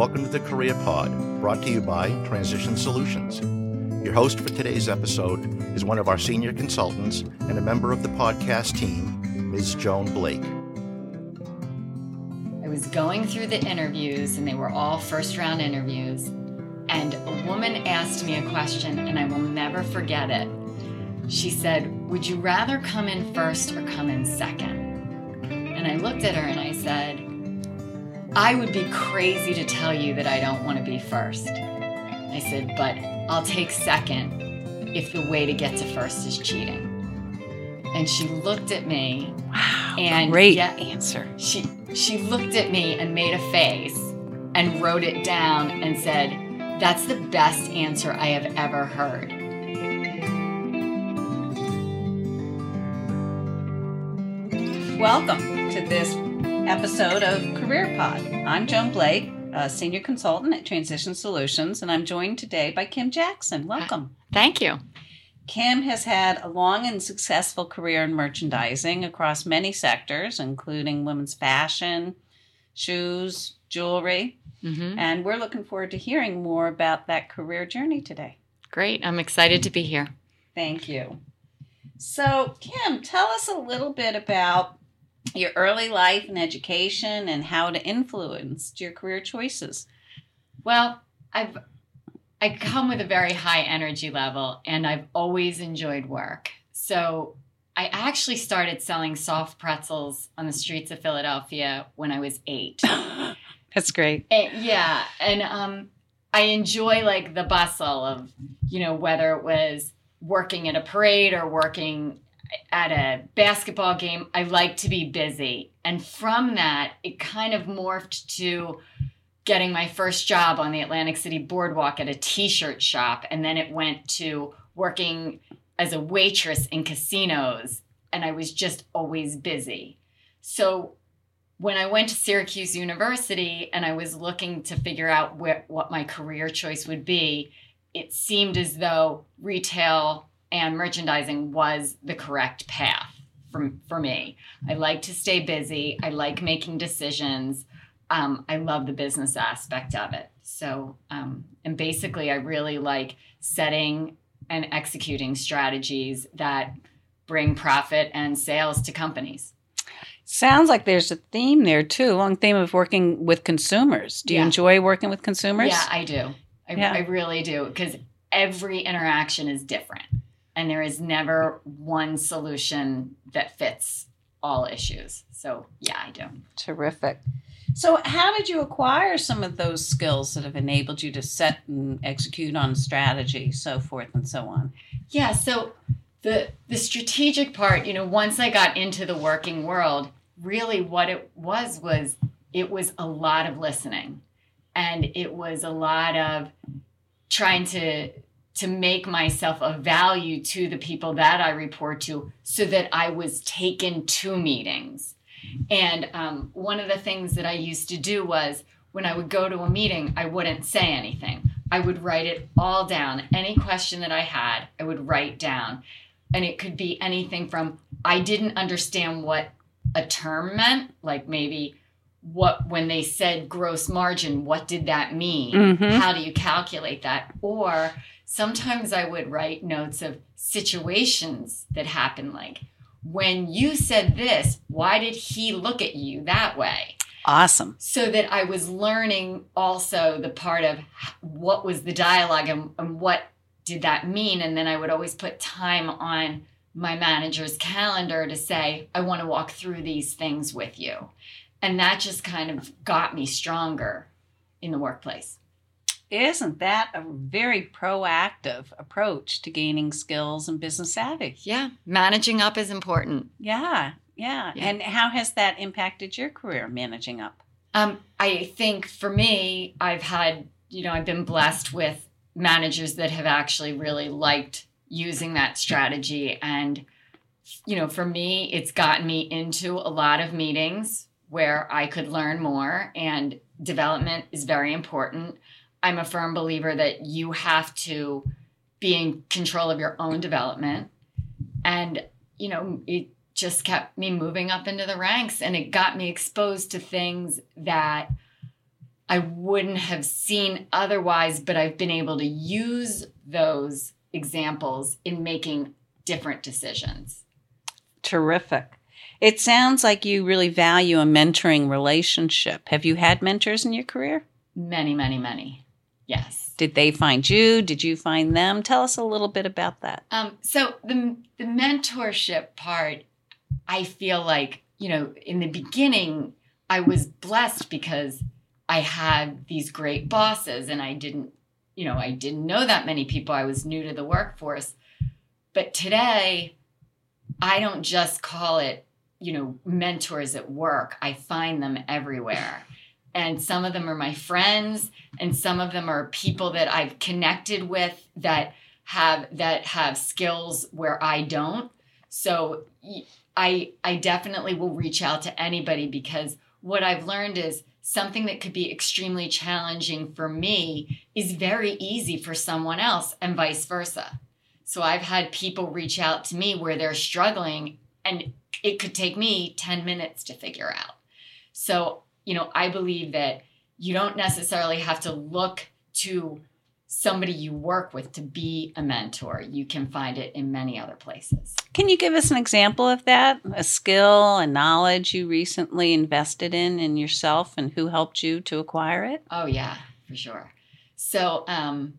Welcome to the Career Pod, brought to you by Transition Solutions. Your host for today's episode is one of our senior consultants and a member of the podcast team, Ms. Joan Blake. I was going through the interviews, and they were all first round interviews. And a woman asked me a question, and I will never forget it. She said, Would you rather come in first or come in second? And I looked at her and I said, I would be crazy to tell you that I don't want to be first. I said, but I'll take second if the way to get to first is cheating. And she looked at me. Wow. And great yeah, answer. She she looked at me and made a face and wrote it down and said, "That's the best answer I have ever heard." Welcome to this episode of Career Pod. I'm Joan Blake, a senior consultant at Transition Solutions, and I'm joined today by Kim Jackson. Welcome. Thank you. Kim has had a long and successful career in merchandising across many sectors, including women's fashion, shoes, jewelry, Mm-hmm. and we're looking forward to hearing more about that career journey today. Great. I'm excited to be here. Thank you. So, Kim, tell us a little bit about your early life and education and how it influenced your career choices. Well, I've I come with a very high energy level and I've always enjoyed work. So I actually started selling soft pretzels on the streets of Philadelphia when I was eight. That's great. And- yeah, and um, I enjoy like the bustle of, you know, whether it was working at a parade or working at a basketball game. I like to be busy, and from that, it kind of morphed to getting my first job on the Atlantic City Boardwalk at a T-shirt shop, and then it went to working as a waitress in casinos, and I was just always busy. So when I went to Syracuse University and I was looking to figure out what my career choice would be, it seemed as though retail and merchandising was the correct path for, for me. I like to stay busy, I like making decisions. Um, I love the business aspect of it. So, um, and basically, I really like setting and executing strategies that bring profit and sales to companies. Sounds like there's a theme there too, long theme of working with consumers. Do you Yeah. enjoy working with consumers? Yeah, I do. I, Yeah. I really do because every interaction is different, and there is never one solution that fits all issues. So yeah, I do. Terrific. So, how did you acquire some of those skills that have enabled you to set and execute on strategy, so forth and so on? Yeah. So the the strategic part, you know, once I got into the working world, really what it was was it was a lot of listening, and it was a lot of trying to to make myself of value to the people that I report to so that I was taken to meetings. And um, one of the things that I used to do was when I would go to a meeting, I wouldn't say anything. I would write it all down. Any question that I had, I would write down. And it could be anything from I didn't understand what a term meant, like maybe what when they said gross margin, what did that mean? Mhm. How do you calculate that? Or sometimes I would write notes of situations that happened like when you said this, why did he look at you that way? Awesome. So that I was learning also the part of what was the dialogue and, and what did that mean. And then I would always put time on my manager's calendar to say, I want to walk through these things with you. And that just kind of got me stronger in the workplace. Isn't that a very proactive approach to gaining skills and business savvy? Yeah, managing up is important. Yeah, yeah. Yeah. And how has that impacted your career managing up? Um, I think for me, I've had, you know, I've been blessed with managers that have actually really liked using that strategy. And, you know, for me, it's gotten me into a lot of meetings where I could learn more, and development is very important. I'm a firm believer that you have to be in control of your own development. And, you know, it just kept me moving up into the ranks and it got me exposed to things that I wouldn't have seen otherwise, but I've been able to use those examples in making different decisions. Terrific. It sounds like you really value a mentoring relationship. Have you had mentors in your career? Many, many, many. Yes. Did they find you? Did you find them? Tell us a little bit about that. Um, so the the mentorship part, I feel like you know, in the beginning, I was blessed because I had these great bosses, and I didn't, you know, I didn't know that many people. I was new to the workforce, but today, I don't just call it you know, mentors at work. I find them everywhere. And some of them are my friends and some of them are people that I've connected with that have that have skills where I don't. So I I definitely will reach out to anybody because what I've learned is something that could be extremely challenging for me is very easy for someone else and vice versa. So I've had people reach out to me where they're struggling and it could take me 10 minutes to figure out. So, you know, I believe that you don't necessarily have to look to somebody you work with to be a mentor. You can find it in many other places. Can you give us an example of that? A skill, a knowledge you recently invested in in yourself and who helped you to acquire it? Oh, yeah, for sure. So, um,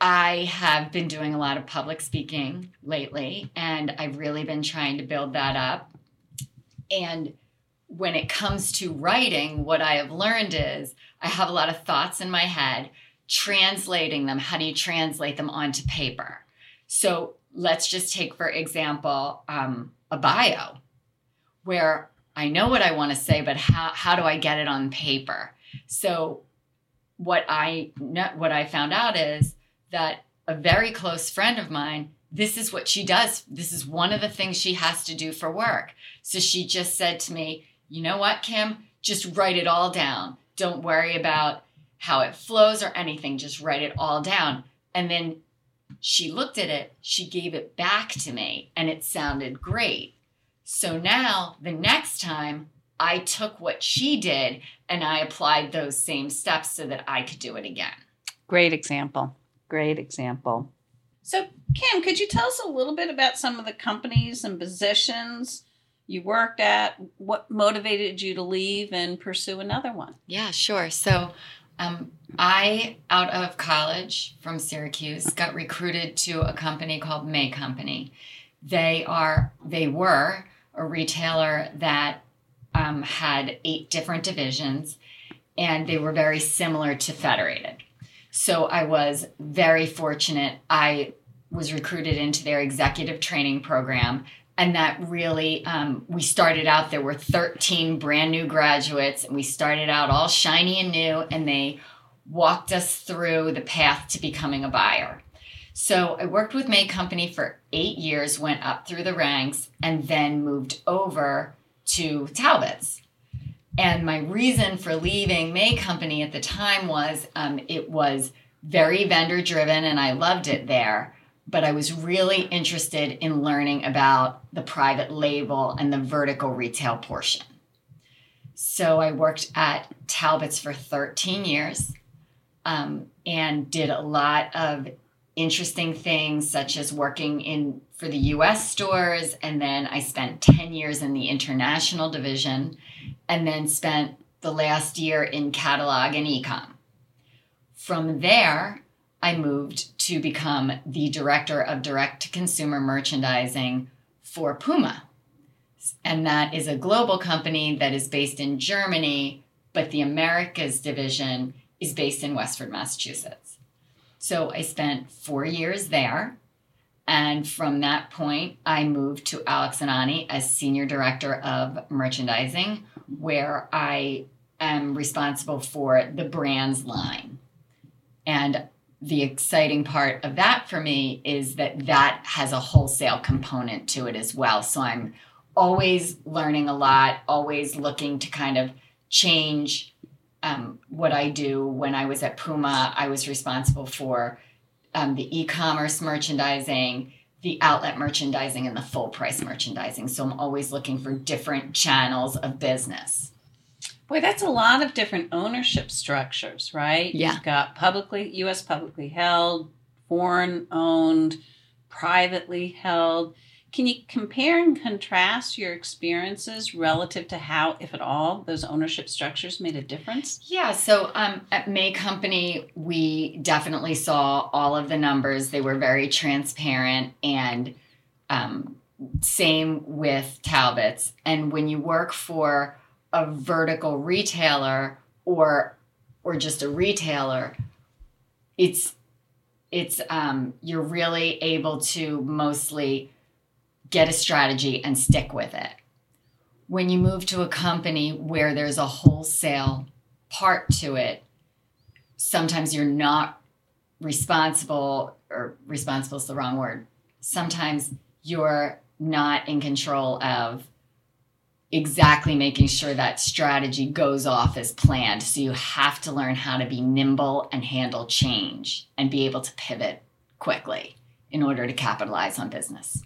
I have been doing a lot of public speaking lately, and I've really been trying to build that up. And when it comes to writing, what I have learned is I have a lot of thoughts in my head, translating them. How do you translate them onto paper? So let's just take, for example, um, a bio where I know what I want to say, but how, how do I get it on paper? So what I what I found out is that a very close friend of mine, this is what she does. This is one of the things she has to do for work. So she just said to me, You know what, Kim? Just write it all down. Don't worry about how it flows or anything. Just write it all down. And then she looked at it, she gave it back to me, and it sounded great. So now the next time I took what she did and I applied those same steps so that I could do it again. Great example. Great example. So, Kim, could you tell us a little bit about some of the companies and positions you worked at? What motivated you to leave and pursue another one? Yeah, sure. So, um, I, out of college from Syracuse, got recruited to a company called May Company. They are, they were a retailer that um, had eight different divisions, and they were very similar to Federated. So I was very fortunate. I was recruited into their executive training program. And that really, um, we started out, there were 13 brand new graduates, and we started out all shiny and new, and they walked us through the path to becoming a buyer. So I worked with May Company for eight years, went up through the ranks, and then moved over to Talbot's. And my reason for leaving May Company at the time was um, it was very vendor driven and I loved it there. But I was really interested in learning about the private label and the vertical retail portion. So I worked at Talbot's for 13 years um, and did a lot of interesting things, such as working in for the US stores. And then I spent 10 years in the international division and then spent the last year in catalog and ecom. From there, I moved to become the director of direct to consumer merchandising for Puma. And that is a global company that is based in Germany, but the Americas division is based in Westford, Massachusetts. So I spent four years there. And from that point, I moved to Alex and Ani as Senior Director of Merchandising, where I am responsible for the brands line. And the exciting part of that for me is that that has a wholesale component to it as well. So I'm always learning a lot, always looking to kind of change um, what I do. When I was at Puma, I was responsible for um, the e commerce merchandising, the outlet merchandising, and the full price merchandising. So I'm always looking for different channels of business. Boy, that's a lot of different ownership structures, right? Yeah. You've got publicly, U.S. publicly held, foreign owned, privately held. Can you compare and contrast your experiences relative to how, if at all, those ownership structures made a difference? Yeah, so um, at May Company, we definitely saw all of the numbers. They were very transparent, and um, same with Talbot's. And when you work for a vertical retailer or or just a retailer, it's it's um, you're really able to mostly get a strategy and stick with it. When you move to a company where there's a wholesale part to it, sometimes you're not responsible, or responsible is the wrong word. Sometimes you're not in control of exactly making sure that strategy goes off as planned. So you have to learn how to be nimble and handle change and be able to pivot quickly in order to capitalize on business.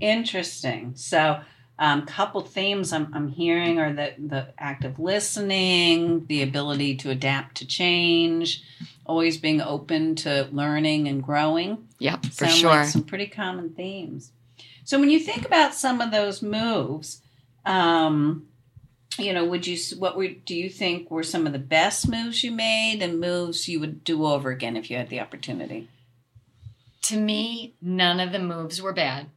Interesting. So, um, couple themes I'm, I'm hearing are the the active listening, the ability to adapt to change, always being open to learning and growing. Yep, for Sound sure. Like some pretty common themes. So, when you think about some of those moves, um, you know, would you what were do you think were some of the best moves you made and moves you would do over again if you had the opportunity? to me, none of the moves were bad.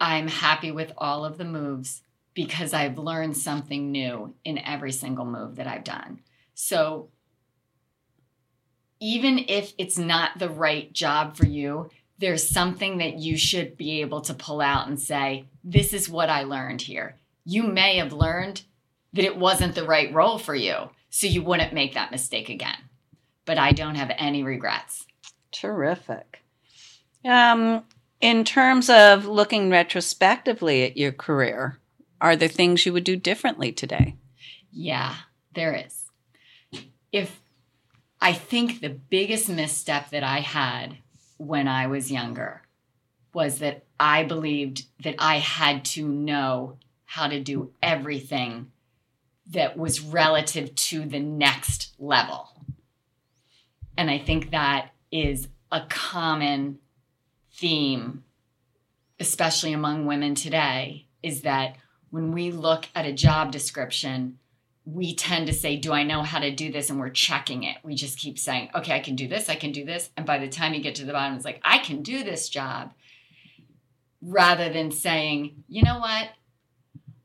I'm happy with all of the moves because I've learned something new in every single move that I've done. So even if it's not the right job for you, there's something that you should be able to pull out and say, This is what I learned here. You may have learned that it wasn't the right role for you, so you wouldn't make that mistake again. But I don't have any regrets. Terrific. Um, in terms of looking retrospectively at your career, are there things you would do differently today? Yeah, there is. If I think the biggest misstep that I had when I was younger was that I believed that I had to know how to do everything that was relative to the next level. And I think that is a common theme, especially among women today, is that when we look at a job description, we tend to say, Do I know how to do this? And we're checking it. We just keep saying, Okay, I can do this, I can do this. And by the time you get to the bottom, it's like, I can do this job. Rather than saying, You know what?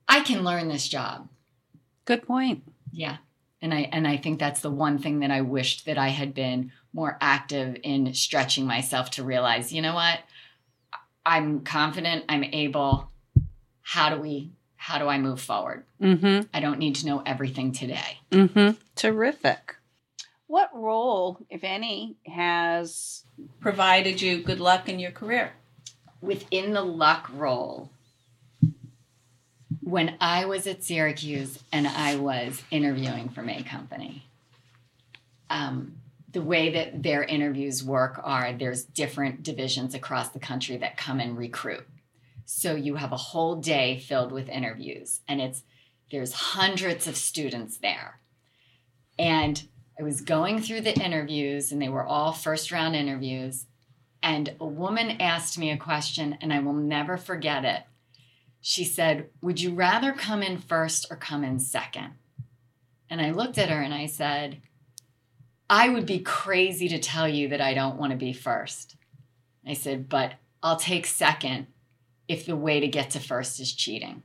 I can learn this job. Good point. Yeah. And I and I think that's the one thing that I wished that I had been more active in stretching myself to realize, you know what? I'm confident, I'm able. How do we how do I move forward? Mm-hmm. I don't need to know everything today. Mm-hmm. Terrific. What role, if any, has provided you good luck in your career? Within the luck role, when I was at Syracuse and I was interviewing for May Company, um, the way that their interviews work are there's different divisions across the country that come and recruit. So you have a whole day filled with interviews, and it's there's hundreds of students there. And I was going through the interviews, and they were all first round interviews. And a woman asked me a question, and I will never forget it. She said, Would you rather come in first or come in second? And I looked at her and I said, I would be crazy to tell you that I don't want to be first. I said, But I'll take second if the way to get to first is cheating.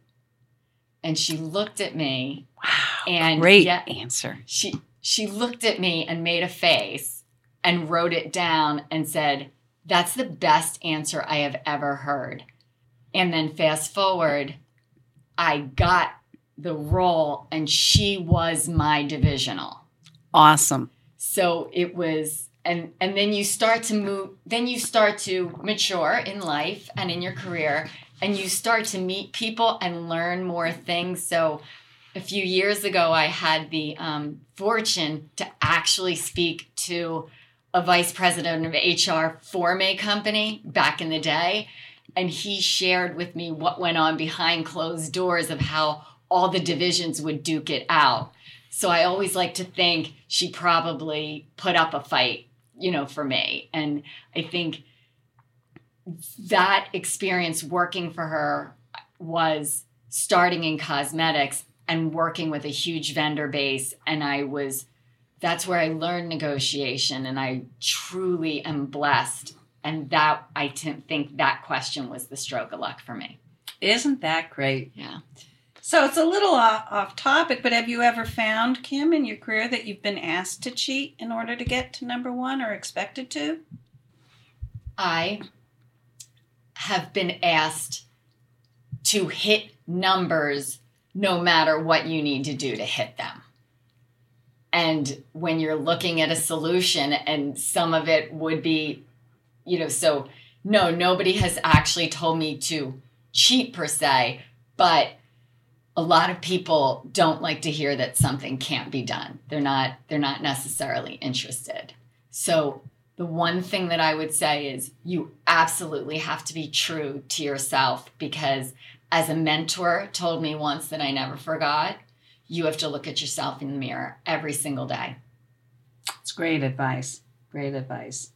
And she looked at me Wow. and Great yeah, answer. she she looked at me and made a face and wrote it down and said, "That's the best answer I have ever heard." And then fast forward, I got the role and she was my divisional. Awesome. So it was and and then you start to move then you start to mature in life and in your career and you start to meet people and learn more things. So a few years ago I had the um, fortune to actually speak to a vice president of HR for May Company back in the day. And he shared with me what went on behind closed doors of how all the divisions would duke it out. So I always like to think she probably put up a fight, you know, for me. And I think that experience working for her was starting in cosmetics and working with a huge vendor base. And I was, that's where I learned negotiation. And I truly am blessed. And that, I t- think that question was the stroke of luck for me. Isn't that great? Yeah. So it's a little off, off topic, but have you ever found, Kim, in your career that you've been asked to cheat in order to get to number one or expected to? I have been asked to hit numbers no matter what you need to do to hit them. And when you're looking at a solution, and some of it would be, you know, so no, nobody has actually told me to cheat per se, but a lot of people don't like to hear that something can't be done. They're not they're not necessarily interested. So the one thing that I would say is you absolutely have to be true to yourself because as a mentor told me once that I never forgot, you have to look at yourself in the mirror every single day. It's great advice. Great advice.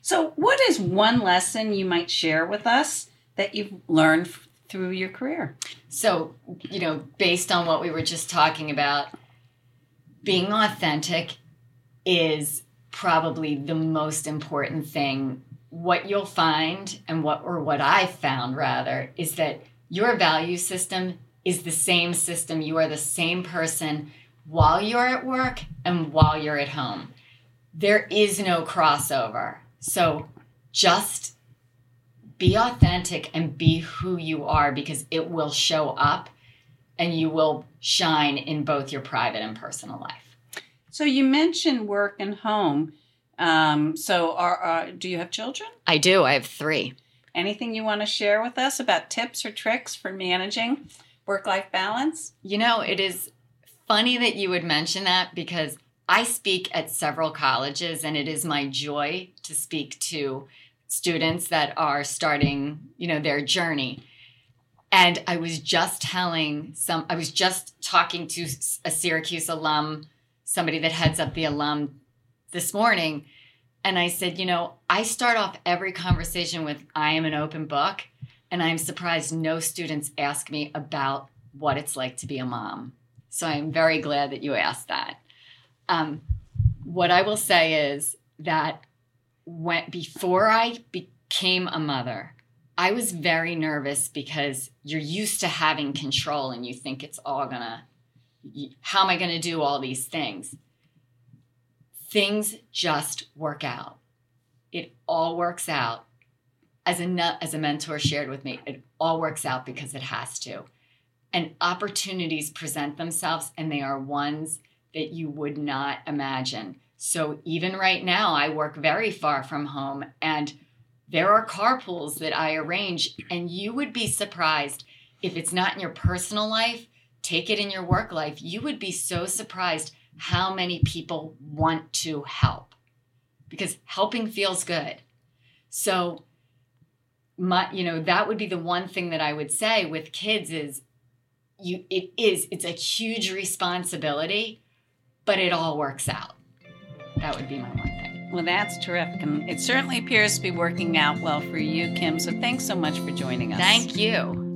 So, what is one lesson you might share with us that you've learned through your career? So, you know, based on what we were just talking about, being authentic is probably the most important thing. What you'll find, and what, or what I found rather, is that your value system is the same system. You are the same person while you're at work and while you're at home. There is no crossover. So just be authentic and be who you are because it will show up and you will shine in both your private and personal life. So you mentioned work and home. Um, so are, are, do you have children? I do. I have three. Anything you want to share with us about tips or tricks for managing work life balance? You know, it is funny that you would mention that because I speak at several colleges and it is my joy to speak to students that are starting, you know, their journey. And I was just telling some I was just talking to a Syracuse alum, somebody that heads up the alum this morning and I said, you know, I start off every conversation with, I am an open book. And I'm surprised no students ask me about what it's like to be a mom. So I'm very glad that you asked that. Um, what I will say is that when before I became a mother, I was very nervous because you're used to having control and you think it's all gonna, how am I gonna do all these things? things just work out. It all works out. As a, as a mentor shared with me, it all works out because it has to. And opportunities present themselves, and they are ones that you would not imagine. So, even right now, I work very far from home, and there are carpools that I arrange, and you would be surprised if it's not in your personal life, take it in your work life. You would be so surprised how many people want to help because helping feels good. So my you know that would be the one thing that I would say with kids is you it is it's a huge responsibility but it all works out. That would be my one thing. Well, that's terrific. And it certainly appears to be working out well for you, Kim. So thanks so much for joining us. Thank you.